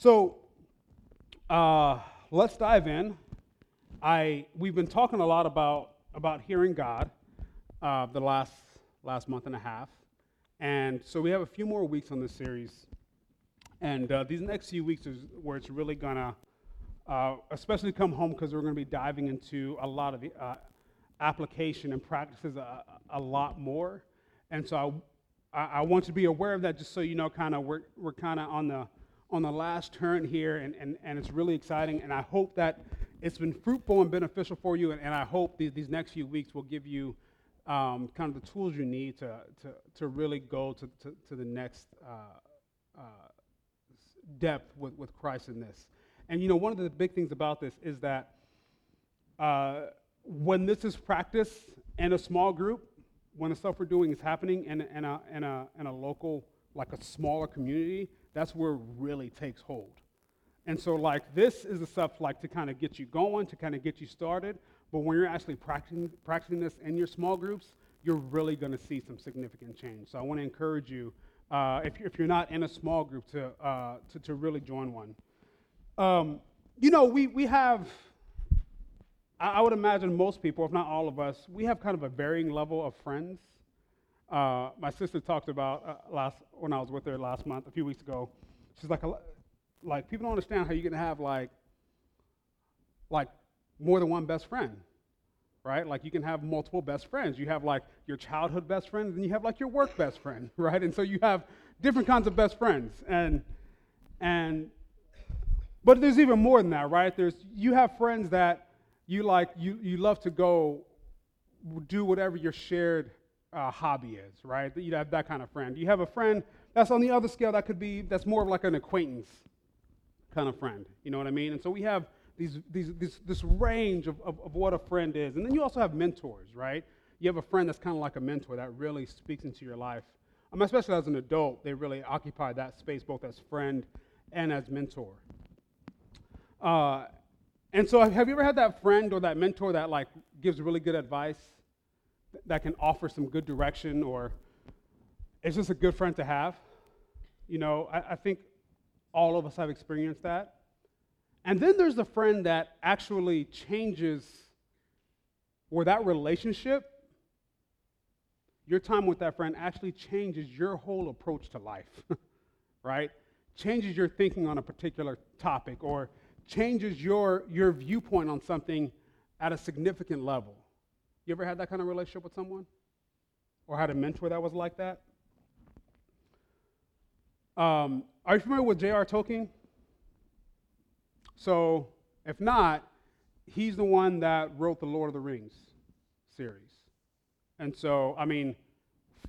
So uh, let's dive in. I we've been talking a lot about about hearing God uh, the last last month and a half, and so we have a few more weeks on this series. And uh, these next few weeks is where it's really gonna, uh, especially come home because we're gonna be diving into a lot of the uh, application and practices a, a lot more. And so I, I want you to be aware of that, just so you know, kind of we're we're kind of on the on the last turn here, and, and, and it's really exciting. And I hope that it's been fruitful and beneficial for you. And, and I hope these, these next few weeks will give you um, kind of the tools you need to, to, to really go to, to, to the next uh, uh, depth with, with Christ in this. And you know, one of the big things about this is that uh, when this is practiced in a small group, when the stuff we're doing is happening in, in, a, in, a, in a local, like a smaller community, that's where it really takes hold. And so, like, this is the stuff like to kind of get you going, to kind of get you started. But when you're actually practicing, practicing this in your small groups, you're really going to see some significant change. So I want to encourage you, uh, if, if, you're not in a small group, to, uh, to, to, really join one. Um, you know, we, we have, I would imagine most people, if not all of us, we have kind of a varying level of friends. Uh, my sister talked about uh, last when I was with her last month, a few weeks ago. She's like, like people don't understand how you can have like, like more than one best friend, right? Like you can have multiple best friends. You have like your childhood best friend, and you have like your work best friend, right? And so you have different kinds of best friends, and and but there's even more than that, right? There's you have friends that you like you you love to go do whatever your shared uh, hobby is, right? You'd have that kind of friend. You have a friend that's on the other scale that could be, that's more of like an acquaintance kind of friend. You know what I mean? And so we have these, these, this, this range of, of, of what a friend is. And then you also have mentors, right? You have a friend that's kind of like a mentor that really speaks into your life. Um, especially as an adult, they really occupy that space both as friend and as mentor. Uh, and so have you ever had that friend or that mentor that like gives really good advice? That can offer some good direction or it's just a good friend to have. You know, I, I think all of us have experienced that. And then there's the friend that actually changes where that relationship, your time with that friend actually changes your whole approach to life, right? Changes your thinking on a particular topic or changes your, your viewpoint on something at a significant level. You ever had that kind of relationship with someone? Or had a mentor that was like that? Um, are you familiar with J.R. Tolkien? So, if not, he's the one that wrote the Lord of the Rings series. And so, I mean,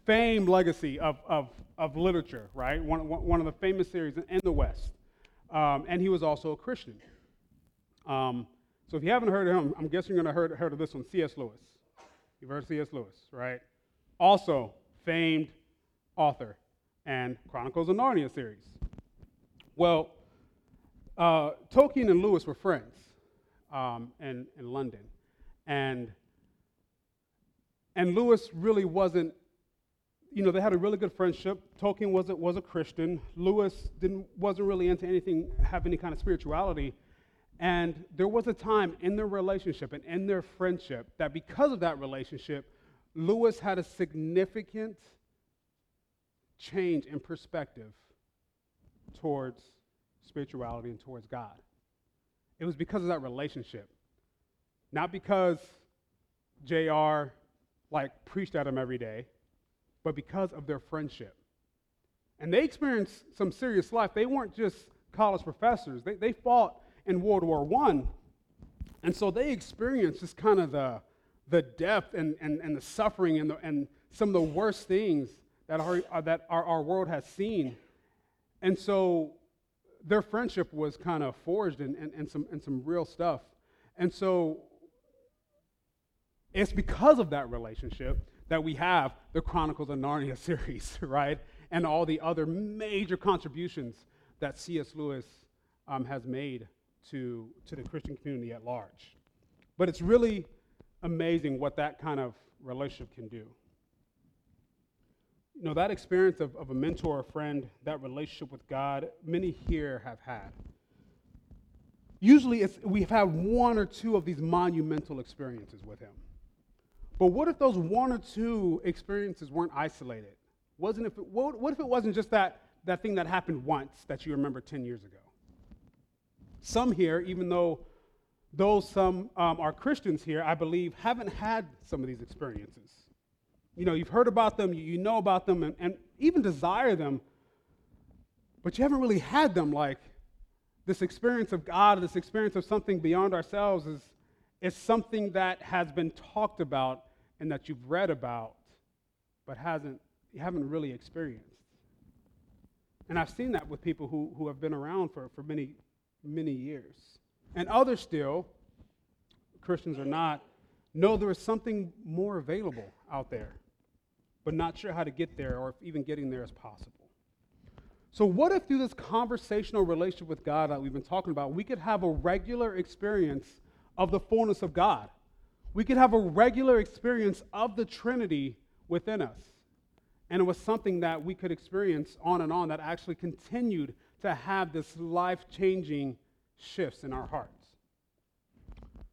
fame legacy of, of, of literature, right? One, one of the famous series in the West. Um, and he was also a Christian. Um, so if you haven't heard of him, I'm guessing you're going to heard, heard of this one, C.S. Lewis. You've heard C.S. Lewis, right? Also, famed author and Chronicles of Narnia series. Well, uh, Tolkien and Lewis were friends um, in, in London. And, and Lewis really wasn't, you know, they had a really good friendship. Tolkien was a, was a Christian. Lewis didn't, wasn't really into anything, have any kind of spirituality. And there was a time in their relationship and in their friendship that because of that relationship, Lewis had a significant change in perspective towards spirituality and towards God. It was because of that relationship. Not because JR like preached at him every day, but because of their friendship. And they experienced some serious life. They weren't just college professors. They, they fought in World War I. And so they experienced just kind of the, the depth and, and, and the suffering and, the, and some of the worst things that, our, uh, that our, our world has seen. And so their friendship was kind of forged in, in, in, some, in some real stuff. And so it's because of that relationship that we have the Chronicles of Narnia series, right? And all the other major contributions that C.S. Lewis um, has made to, to the Christian community at large. But it's really amazing what that kind of relationship can do. you know, that experience of, of a mentor, a friend, that relationship with God, many here have had. Usually it's, we've had one or two of these monumental experiences with Him. But what if those one or two experiences weren't isolated? Wasn't if it, what, what if it wasn't just that, that thing that happened once that you remember 10 years ago? Some here, even though those some um, are Christians here, I believe, haven't had some of these experiences. You know, you've heard about them, you, know about them, and, and even desire them, but you haven't really had them like this experience of God, this experience of something beyond ourselves is, is something that has been talked about and that you've read about, but hasn't, you haven't really experienced. And I've seen that with people who, who have been around for, for many, many years. And others still, Christians or not, know there is something more available out there, but not sure how to get there or if even getting there is possible. So, what if through this conversational relationship with God that we've been talking about, we could have a regular experience of the fullness of God? We could have a regular experience of the Trinity within us. And it was something that we could experience on and on that actually continued to have this life changing shifts in our hearts.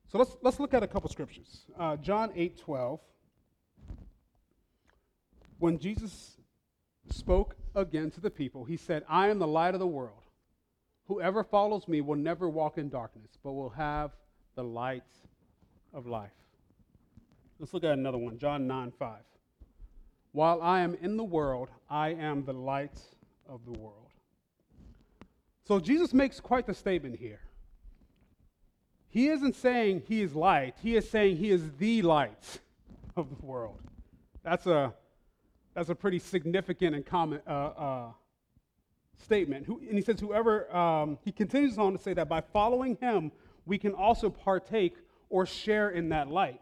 So let's, let's look at a couple scriptures. Uh, John 8 12. When Jesus spoke again to the people, he said, I am the light of the world. Whoever follows me will never walk in darkness, but will have the light of life. Let's look at another one, John 9 5. While I am in the world, I am the light of the world. So Jesus makes quite the statement here. He isn't saying he is light, he is saying he is the light of the world. That's a, that's a pretty significant and common uh, uh, statement. Who, and he says, whoever, um, he continues on to say that by following him, we can also partake or share in that light.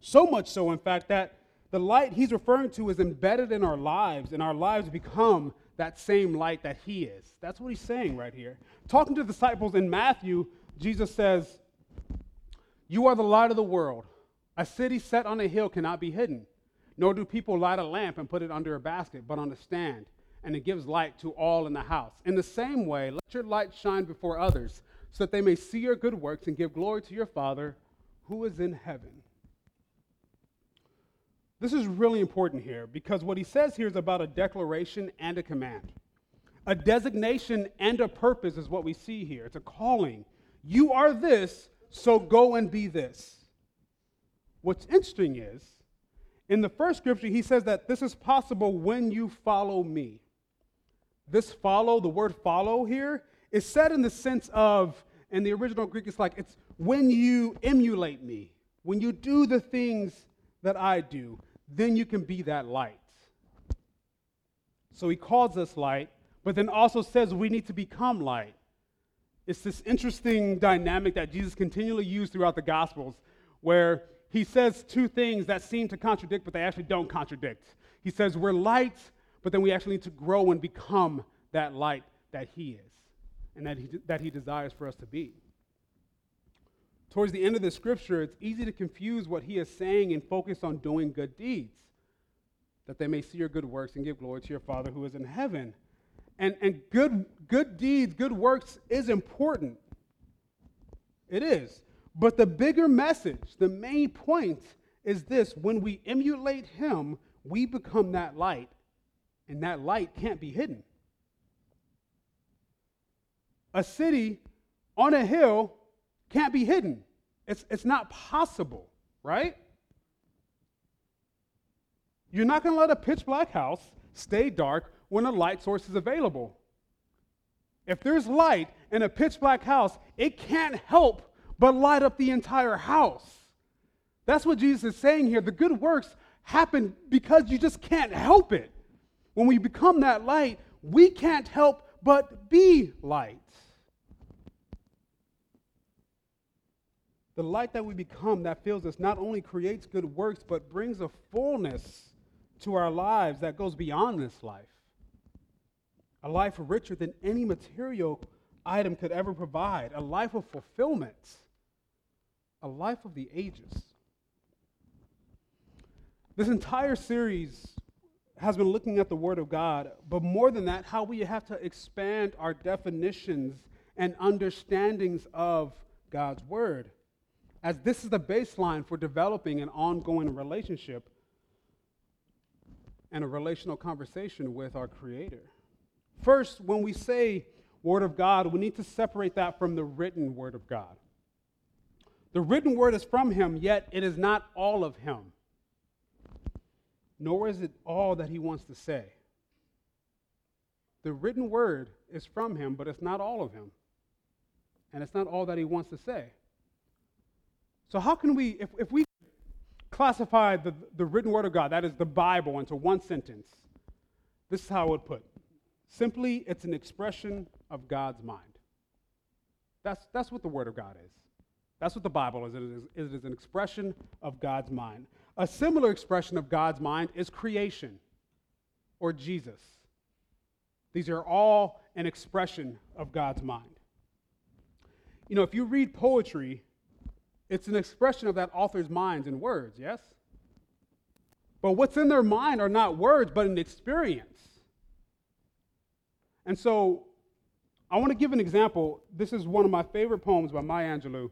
So much so, in fact, that the light he's referring to is embedded in our lives, and our lives become that same light that he is. That's what he's saying right here. Talking to disciples in Matthew, Jesus says, You are the light of the world. A city set on a hill cannot be hidden, nor do people light a lamp and put it under a basket, but on a stand, and it gives light to all in the house. In the same way, let your light shine before others, so that they may see your good works and give glory to your Father who is in heaven. This is really important here because what he says here is about a declaration and a command. A designation and a purpose is what we see here. It's a calling. You are this, so go and be this. What's interesting is, in the first scripture, he says that this is possible when you follow me. This follow, the word follow here, is said in the sense of, in the original Greek, it's like it's when you emulate me, when you do the things that I do, then you can be that light. So he calls us light, but then also says we need to become light. It's this interesting dynamic that Jesus continually used throughout the Gospels, where he says two things that seem to contradict, but they actually don't contradict. He says we're light, but then we actually need to grow and become that light that he is and that he, that he desires for us to be. Towards the end of the scripture, it's easy to confuse what he is saying and focus on doing good deeds, that they may see your good works and give glory to your Father who is in heaven. And, and good, good deeds, good works is important. It is. But the bigger message, the main point is this when we emulate him, we become that light, and that light can't be hidden. A city on a hill can't be hidden. It's, it's not possible, right? You're not going to let a pitch black house stay dark when a light source is available. If there's light in a pitch black house, it can't help but light up the entire house. That's what Jesus is saying here. The good works happen because you just can't help it. When we become that light, we can't help but be light. The light that we become that fills us not only creates good works, but brings a fullness to our lives that goes beyond this life. A life richer than any material item could ever provide, a life of fulfillment, a life of the ages. This entire series has been looking at the Word of God, but more than that, how we have to expand our definitions and understandings of God's Word, as this is the baseline for developing an ongoing relationship and a relational conversation with our Creator. First, when we say Word of God, we need to separate that from the written Word of God. The written Word is from Him, yet it is not all of Him, nor is it all that He wants to say. The written Word is from Him, but it's not all of Him, and it's not all that He wants to say. So, how can we, if, if we classify the, the written Word of God, that is the Bible, into one sentence, this is how I would put Simply, it's an expression of God's mind. That's, that's what the Word of God is. That's what the Bible is. It, is. it is an expression of God's mind. A similar expression of God's mind is creation or Jesus. These are all an expression of God's mind. You know, if you read poetry, it's an expression of that author's mind in words, yes? But what's in their mind are not words, but an experience. And so I want to give an example. This is one of my favorite poems by Maya Angelou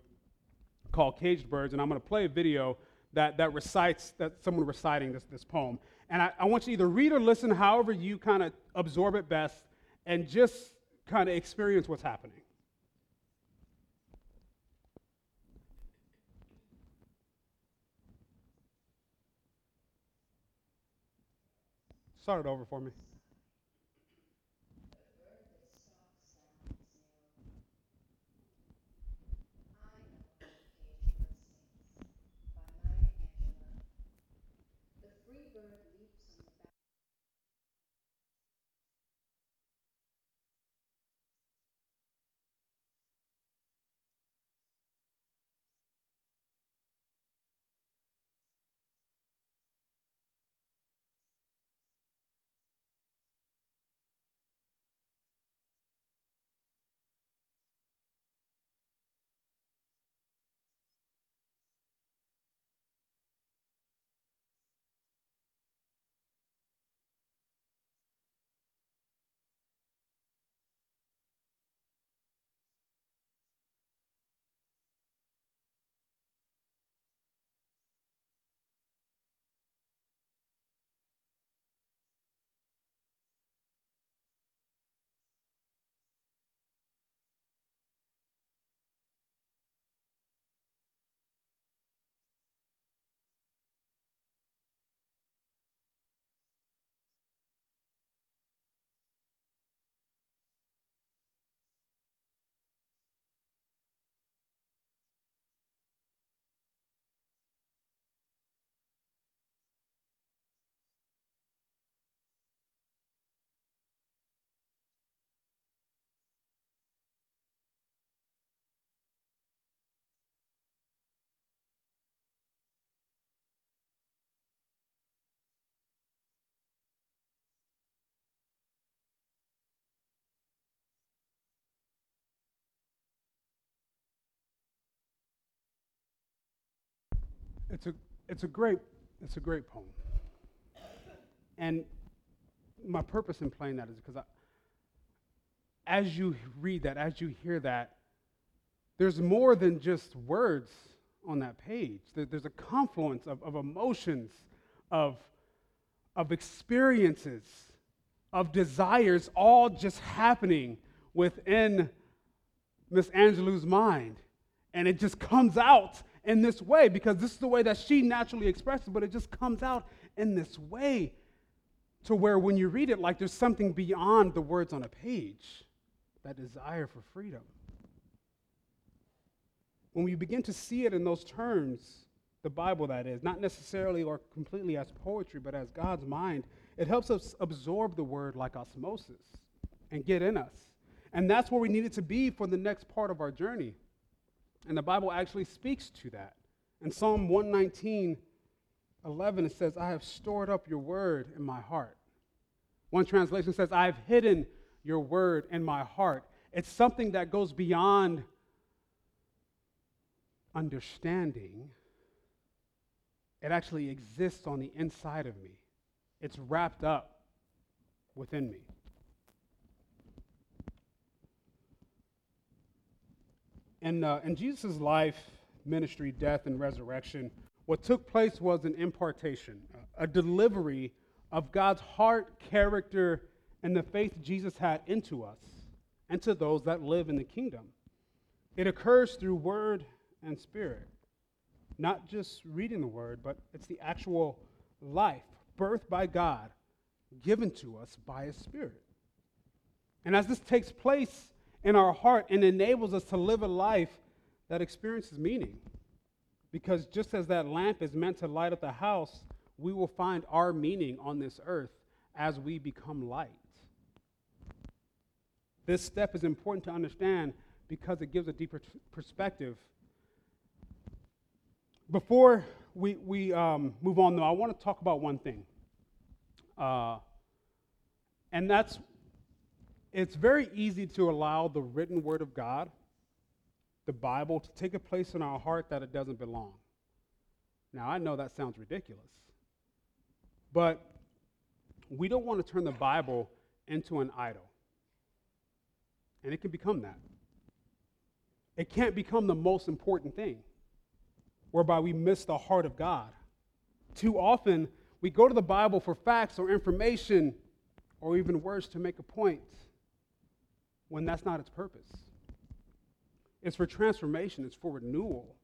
called Caged Birds, and I'm going to play a video that, that recites, that someone reciting this, this poem. And I, I want you to either read or listen, however you kind of absorb it best, and just kind of experience what's happening. Start it over for me. It's a, it's a great, it's a great poem. And my purpose in playing that is because as you read that, as you hear that, there's more than just words on that page. There's a confluence of, of emotions, of, of experiences, of desires, all just happening within Miss Angelou's mind. And it just comes out in this way because this is the way that she naturally expresses, but it just comes out in this way to where when you read it, like there's something beyond the words on a page that desire for freedom. When we begin to see it in those terms, the Bible that is, not necessarily or completely as poetry, but as God's mind, it helps us absorb the word like osmosis and get in us. And that's where we need it to be for the next part of our journey. And the Bible actually speaks to that. In Psalm 119, 11, it says, I have stored up your word in my heart. One translation says, I have hidden your word in my heart. It's something that goes beyond understanding. It actually exists on the inside of me. it's wrapped up within me. In, uh, in Jesus' life, ministry, death, and resurrection, what took place was an impartation, a delivery of God's heart, character, and the faith Jesus had into us and to those that live in the kingdom. It occurs through word and spirit, not just reading the word, but it's the actual life, birthed by God, given to us by His Spirit. And as this takes place in our heart and enables us to live a life that experiences meaning, because just as that lamp is meant to light up the house, we will find our meaning on this earth as we become light. This step is important to understand because it gives a deeper t- perspective. Before we, we um, move on, though, I want to talk about one thing. Uh, and that's it's very easy to allow the written word of God, the Bible, to take a place in our heart that it doesn't belong. Now, I know that sounds ridiculous, but we don't want to turn the Bible into an idol. And it can become that. It can't become the most important thing, whereby we miss the heart of God. Too often, we go to the Bible for facts or information or even worse to make a point when that's not its purpose. It's for transformation, it's for renewal,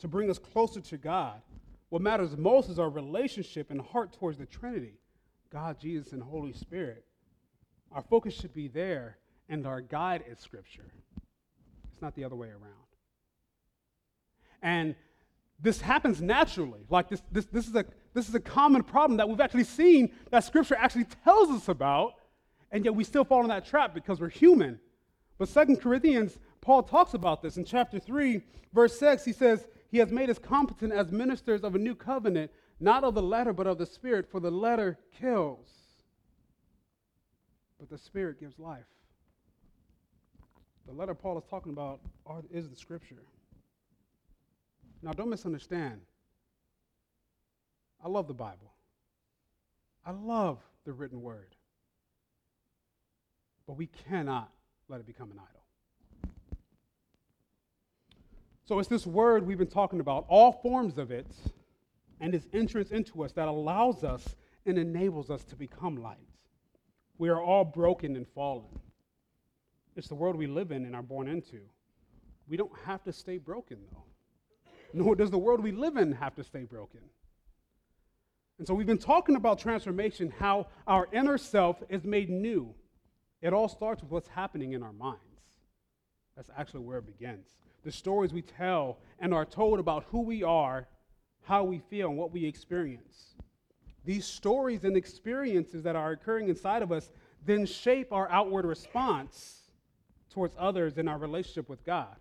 to bring us closer to God. What matters most is our relationship and heart towards the Trinity God, Jesus, and Holy Spirit. Our focus should be there, and our guide is Scripture. It's not the other way around. And this happens naturally. Like this, this, this, is a, this is a common problem that we've actually seen that Scripture actually tells us about, and yet we still fall in that trap because we're human. But Second Corinthians, Paul talks about this in chapter 3, verse 6. He says, He has made us competent as ministers of a new covenant, not of the letter, but of the Spirit, for the letter kills, but the Spirit gives life. The letter Paul is talking about are, is the Scripture. Now, don't misunderstand. I love the Bible. I love the written word. But we cannot let it become an idol. So it's this word we've been talking about, all forms of it, and its entrance into us that allows us and enables us to become light. We are all broken and fallen. It's the world we live in and are born into. We don't have to stay broken, though. Nor does the world we live in have to stay broken. And so we've been talking about transformation, how our inner self is made new it all starts with what's happening in our minds. That's actually where it begins. The stories we tell and are told about who we are, how we feel, and what we experience. These stories and experiences that are occurring inside of us then shape our outward response towards others in our relationship with God.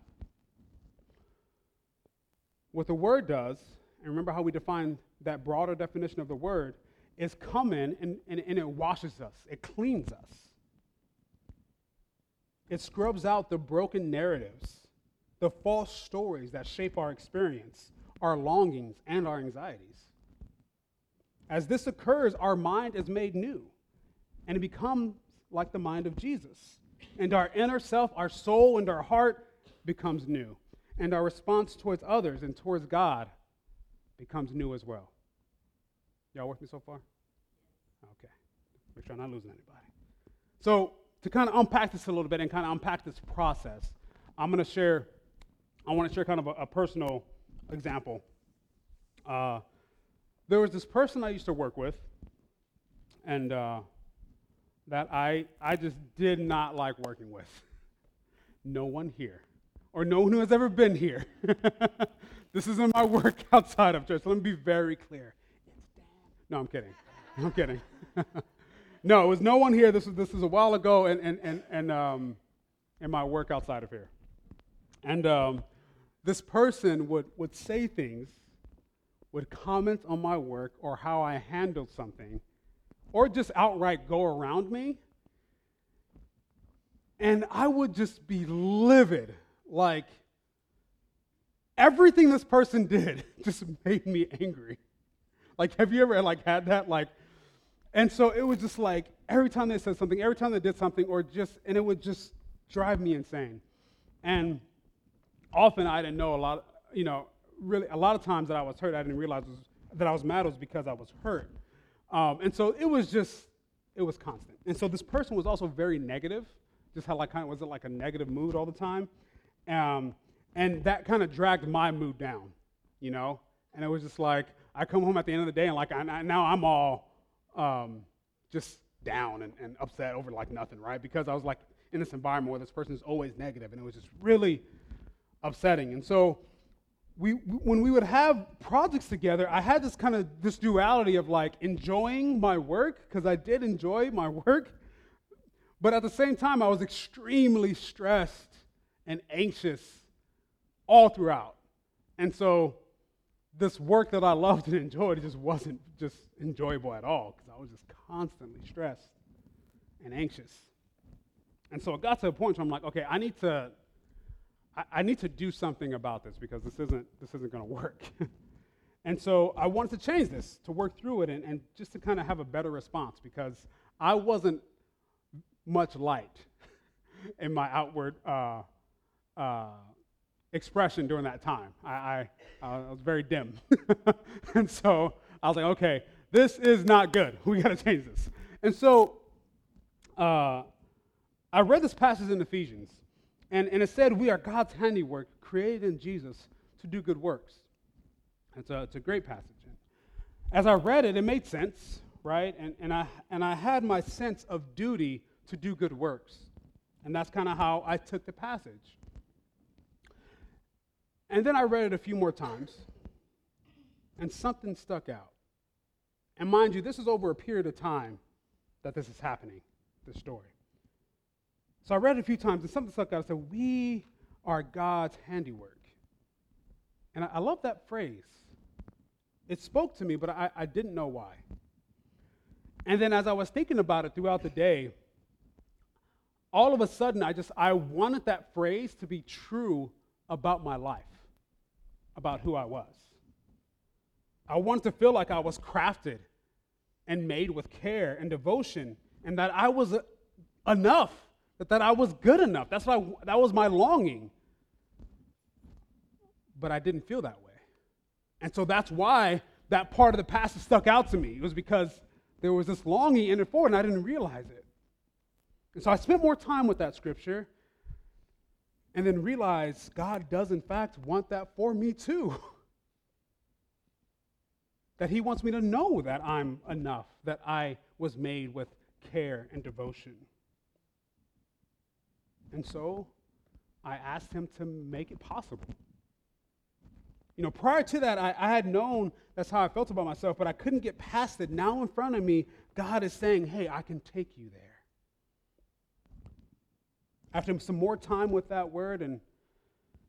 What the Word does, and remember how we define that broader definition of the Word, is come in and, and, and it washes us, it cleans us. It scrubs out the broken narratives, the false stories that shape our experience, our longings, and our anxieties. As this occurs, our mind is made new, and it becomes like the mind of Jesus. And our inner self, our soul, and our heart becomes new. And our response towards others and towards God becomes new as well. Y'all with me so far? Okay. Make sure I'm not losing anybody. So, to kind of unpack this a little bit and kind of unpack this process, I'm going to share, I want to share kind of a, a personal example. Uh, there was this person I used to work with, and uh, that I, I just did not like working with. No one here, or no one who has ever been here. this isn't my work outside of church. let me be very clear. No, I'm kidding. I'm kidding. no, it was no one here. This was this was a while ago, and and and, and um, in my work outside of here, and um, this person would would say things, would comment on my work or how I handled something, or just outright go around me, and I would just be livid, like. Everything this person did just made me angry. Like, have you ever like had that? Like, And so it was just like every time they said something, every time they did something, or just, and it would just drive me insane. And often I didn't know a lot, you know, really, a lot of times that I was hurt, I didn't realize was, that I was mad was because I was hurt. Um, and so it was just, it was constant. And so this person was also very negative, just had like kind of, was it like a negative mood all the time? Um, and that kind of dragged my mood down, you know? And it was just like, I come home at the end of the day and like, I, now I'm all um, just down and, and upset over like nothing, right? Because I was like in this environment where this person is always negative, and it was just really upsetting. And so, we, when we would have projects together, I had this kind of this duality of like enjoying my work because I did enjoy my work, but at the same time, I was extremely stressed and anxious all throughout. And so, this work that I loved and enjoyed just wasn't just enjoyable at all because I was just constantly stressed and anxious. And so it got to a point where I'm like, okay, I need to, I, I need to do something about this because this isn't, this isn't going to work. and so I wanted to change this, to work through it, and, and just to kind of have a better response because I wasn't much light in my outward uh, uh, expression during that time. I, I, I was very dim. and so I was like, okay, this is not good. We got to change this. And so uh, I read this passage in Ephesians, and, and it said, We are God's handiwork, created in Jesus to do good works. It's a, it's a great passage. As I read it, it made sense, right? And, and, I, and I had my sense of duty to do good works. And that's kind of how I took the passage. And then I read it a few more times, and something stuck out. And mind you, this is over a period of time that this is happening, this story. So I read it a few times, and something stuck out. I said, We are God's handiwork. And I, I love that phrase. It spoke to me, but I, I didn't know why. And then as I was thinking about it throughout the day, all of a sudden I just I wanted that phrase to be true about my life, about who I was. I wanted to feel like I was crafted and made with care and devotion, and that I was enough, that, that I was good enough. That's why that was my longing. But I didn't feel that way. And so that's why that part of the passage stuck out to me. It was because there was this longing in it for and I didn't realize it. And so I spent more time with that scripture and then realize God does, in fact, want that for me too. that He wants me to know that I'm enough, that I was made with care and devotion. And so I asked Him to make it possible. You know, prior to that, I, I, had known that's how I felt about myself, but I couldn't get past it. Now, in front of me, God is saying, Hey, I can take you there. After some more time with that word and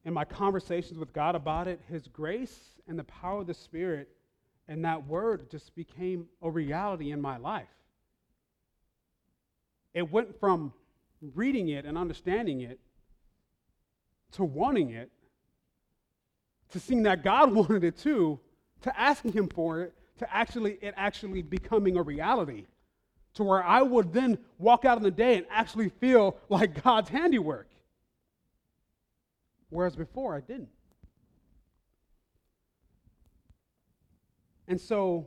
in my conversations with God about it, His grace and the power of the Spirit and that word just became a reality in my life. It went from reading it and understanding it to wanting it, to seeing that God wanted it too, to asking Him for it, to actually it actually becoming a reality, to where I would then walk out in the day and actually feel like God's handiwork. Whereas before I didn't. And so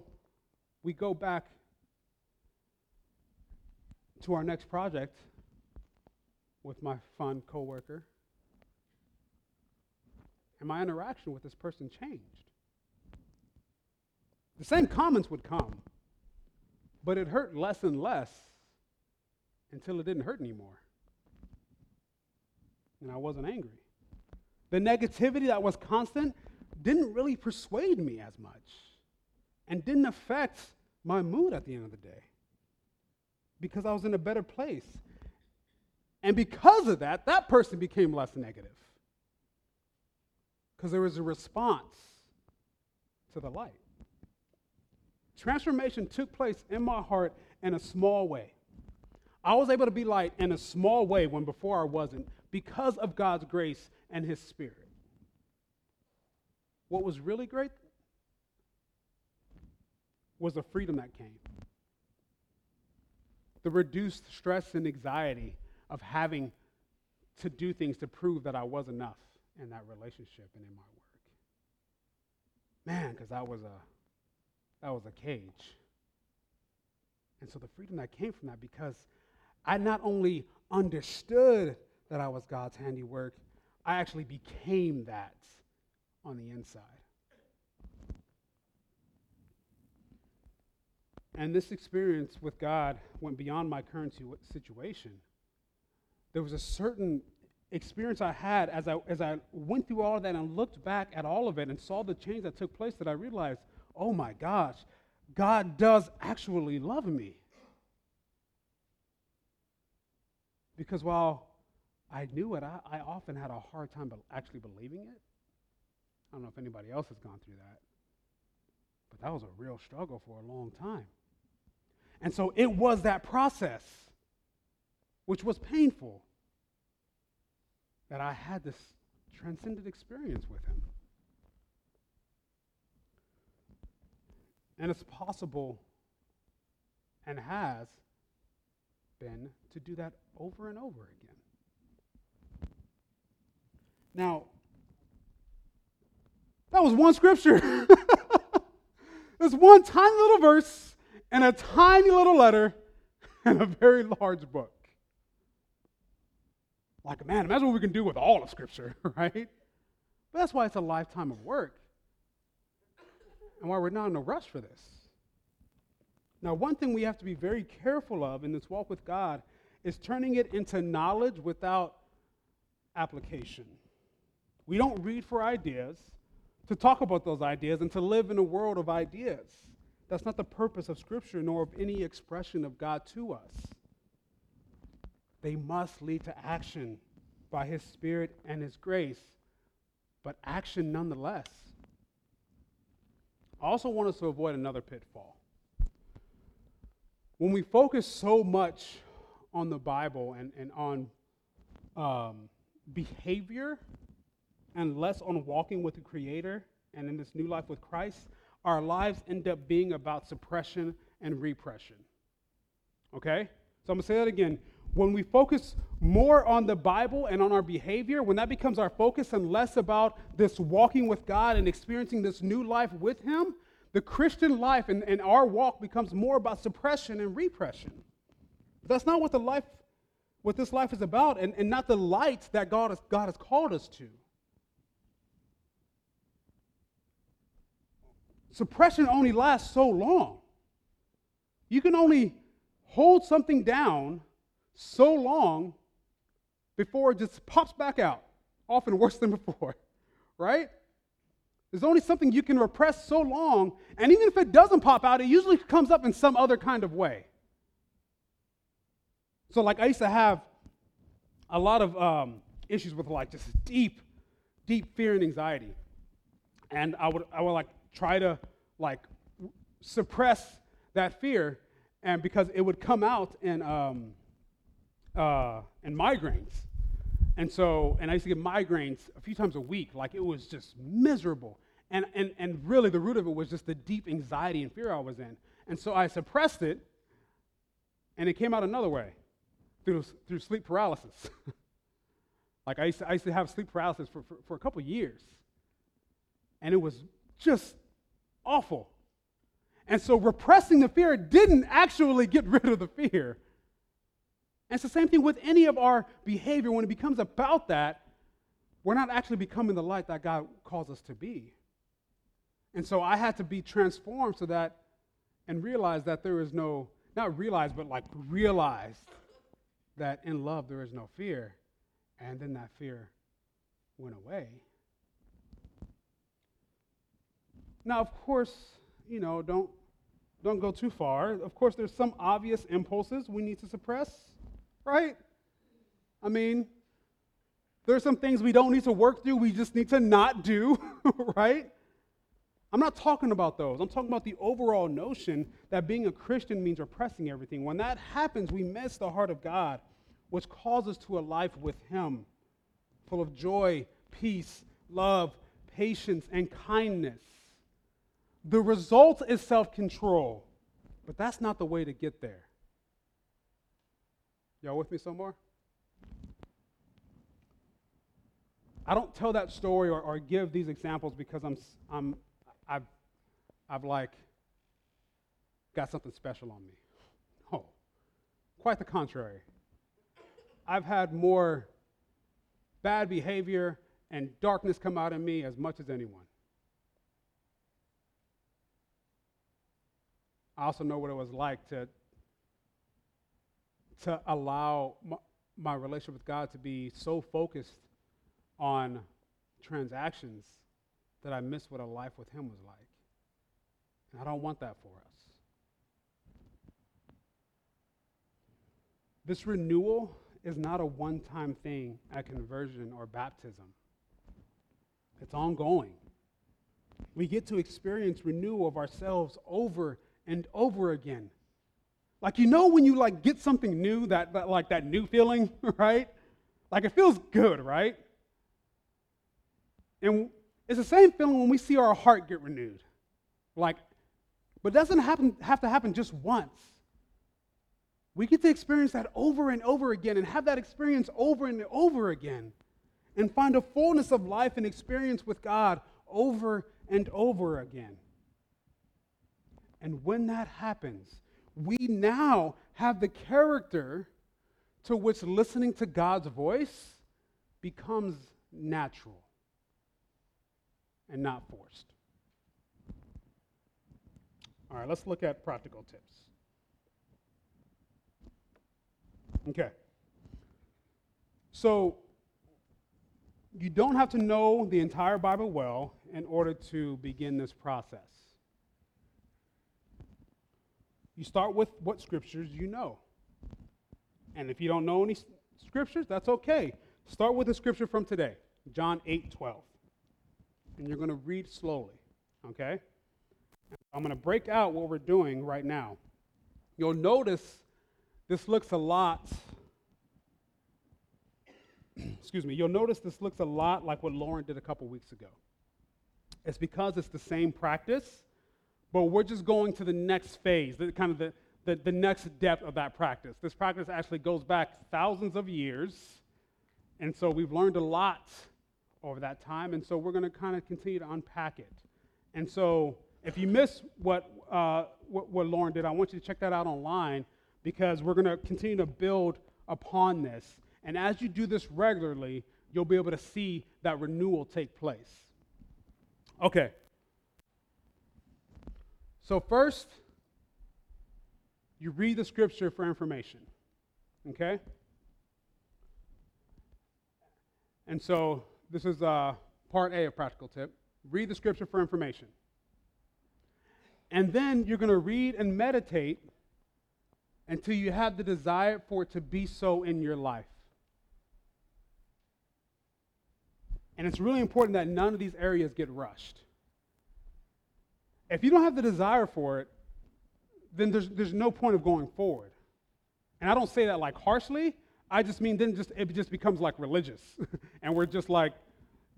we go back to our next project with my fun coworker. And my interaction with this person changed. The same comments would come, but it hurt less and less until it didn't hurt anymore. And I wasn't angry. The negativity that was constant didn't really persuade me as much and didn't affect my mood at the end of the day because I was in a better place. And because of that, that person became less negative because there was a response to the light. Transformation took place in my heart in a small way. I was able to be light in a small way when before I wasn't because of God's grace and His Spirit. What was really great was the freedom that came. the reduced stress and anxiety of having to do things to prove that I was enough in that relationship and in my work. Man, because that was a that was a cage. And so the freedom that came from that, because I not only understood that I was God's handiwork, I actually became that on the inside. And this experience with God went beyond my current situation. There was a certain experience I had as I, as I went through all of that and looked back at all of it and saw the change that took place that I realized, oh my gosh, God does actually love me. Because while I knew it, I, I often had a hard time actually believing it. I don't know if anybody else has gone through that. But that was a real struggle for a long time. And so it was that process, which was painful, that I had this transcendent experience with him. And it's possible and has been to do that over and over again. Now, that was one scripture. There's one tiny little verse and a tiny little letter and a very large book. Like, man, imagine what we can do with all of Scripture, right? But that's why it's a lifetime of work and why we're not in a rush for this. Now, one thing we have to be very careful of in this walk with God is turning it into knowledge without application. We don't read for ideas to talk about those ideas and to live in a world of ideas. That's not the purpose of Scripture nor of any expression of God to us. They must lead to action by His Spirit and His grace, but action nonetheless. I also want us to avoid another pitfall. When we focus so much on the Bible and, and on um, behavior and less on walking with the Creator and in this new life with Christ, our lives end up being about suppression and repression. Okay? So I'm going to say that again. When we focus more on the Bible and on our behavior, when that becomes our focus and less about this walking with God and experiencing this new life with Him, the Christian life and, and our walk becomes more about suppression and repression. That's not what the life, what this life is about, and, and not the light that God has, God has called us to. Suppression only lasts so long. You can only hold something down so long before it just pops back out, often worse than before, right? There's only something you can repress so long, and even if it doesn't pop out, it usually comes up in some other kind of way. So, like, I used to have a lot of um, issues with like just deep, deep fear and anxiety, and I would, I would like try to like suppress that fear, and because it would come out in um, uh, and migraines. And so, and I used to get migraines a few times a week. Like it was just miserable. And, and, and really, the root of it was just the deep anxiety and fear I was in. And so I suppressed it, and it came out another way through, through sleep paralysis. like I used, to, I used to have sleep paralysis for, for, for a couple years. And it was just awful. And so repressing the fear didn't actually get rid of the fear. And it's the same thing with any of our behavior. When it becomes about that, we're not actually becoming the light that God calls us to be. And so I had to be transformed so that, and realize that there is no, not realize, but like realize that in love there is no fear. And then that fear went away. Now, of course, you know, don't, don't go too far. Of course, there's some obvious impulses we need to suppress right? I mean, there's some things we don't need to work through, we just need to not do, right? I'm not talking about those. I'm talking about the overall notion that being a Christian means repressing everything. When that happens, we miss the heart of God, which calls us to a life with Him, full of joy, peace, love, patience, and kindness. The result is self control, but that's not the way to get there. Y'all with me some more? I don't tell that story or, or give these examples because I'm, I'm, I've, I've like got something special on me. Oh, quite the contrary. I've had more bad behavior and darkness come out of me as much as anyone. I also know what it was like to, to allow my, my relationship with God to be so focused on transactions that I miss what a life with Him was like. And I don't want that for us. This renewal is not a one time thing at conversion or baptism, it's ongoing. We get to experience renewal of ourselves over and over again. Like you know when you like get something new that, that like that new feeling, right? Like it feels good, right? And it's the same feeling when we see our heart get renewed. Like, but it doesn't happen, have to happen just once. We get to experience that over and over again and have that experience over and over again and find a fullness of life and experience with God over and over again. And when that happens, we now have the character to which listening to God's voice becomes natural and not forced. All right, let's look at practical tips. Okay. So, you don't have to know the entire Bible well in order to begin this process. You start with what scriptures you know. And if you don't know any scriptures, that's okay. Start with the scripture from today, John 8 12 and you're going to read slowly, okay? I'm going to break out what we're doing right now. You'll notice this looks a lot, excuse me, you'll notice this looks a lot like what Lauren did a couple weeks ago. It's because it's the same practice, but we're just going to the next phase, the, kind of the, the, the next depth of that practice. This practice actually goes back thousands of years, and so we've learned a lot over that time. And so we're going to kind of continue to unpack it. And so if you miss what, uh, what, what Lauren did, I want you to check that out online because we're going to continue to build upon this. And as you do this regularly, you'll be able to see that renewal take place. Okay. So, first, you read the scripture for information. Okay? And so this is uh, part A of practical tip. Read the scripture for information. And then you're going to read and meditate until you have the desire for it to be so in your life. And it's really important that none of these areas get rushed. If you don't have the desire for it, then there's, there's no point of going forward. And I don't say that like harshly. I just mean then just it just becomes like religious. and we're just like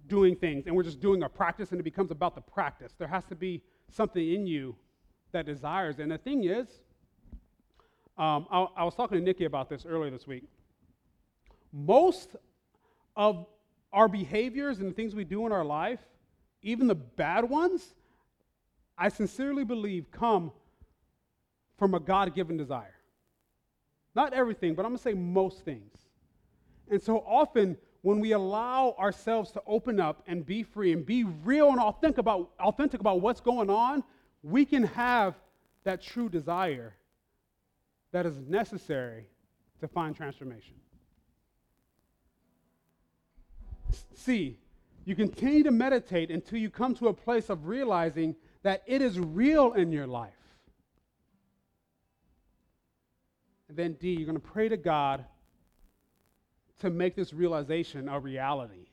doing things and we're just doing a practice and it becomes about the practice. There has to be something in you that desires. And the thing is, um, I, I was talking to Nikki about this earlier this week. Most of our behaviors and the things we do in our life, even the bad ones, I sincerely believe come from a God given desire. Not everything, but I'm going to say most things. And so often, when we allow ourselves to open up and be free and be real and authentic about, authentic about what's going on, we can have that true desire that is necessary to find transformation. See, you continue to meditate until you come to a place of realizing that it is real in your life. And then, D, you're going to pray to God to make this realization a reality.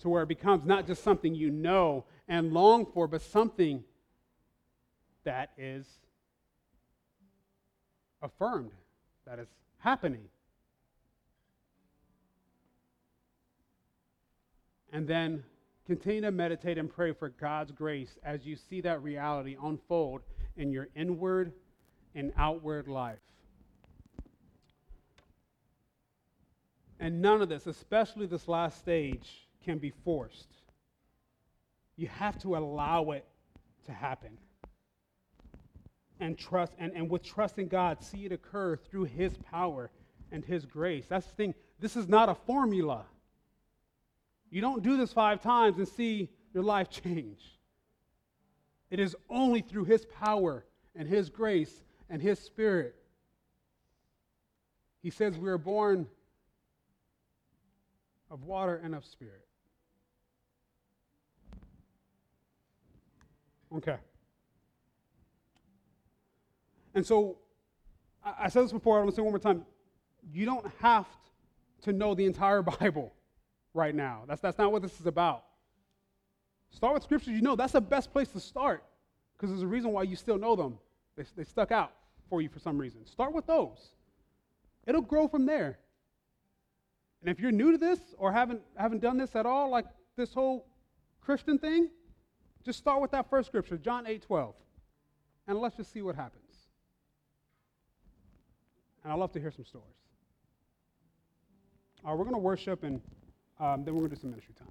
To where it becomes not just something you know and long for, but something that is affirmed, that is happening. And then Continue to meditate and pray for God's grace as you see that reality unfold in your inward and outward life. And none of this, especially this last stage, can be forced. You have to allow it to happen. And trust, and, and with trust in God, see it occur through His power and His grace. That's the thing. This is not a formula. You don't do this five times and see your life change. It is only through His power and His grace and His Spirit. He says we are born of water and of spirit. Okay. And so, I, said this before, I'm going to say one more time. You don't have to know the entire Bible right now. That's, that's not what this is about. Start with scriptures you know. That's the best place to start because there's a reason why you still know them. They, they stuck out for you for some reason. Start with those. It'll grow from there. And if you're new to this or haven't, haven't done this at all, like this whole Christian thing, just start with that first scripture, John 8 12. And let's just see what happens. And I'd love to hear some stories. All right, we're going to worship and um, then we're going to do some ministry time.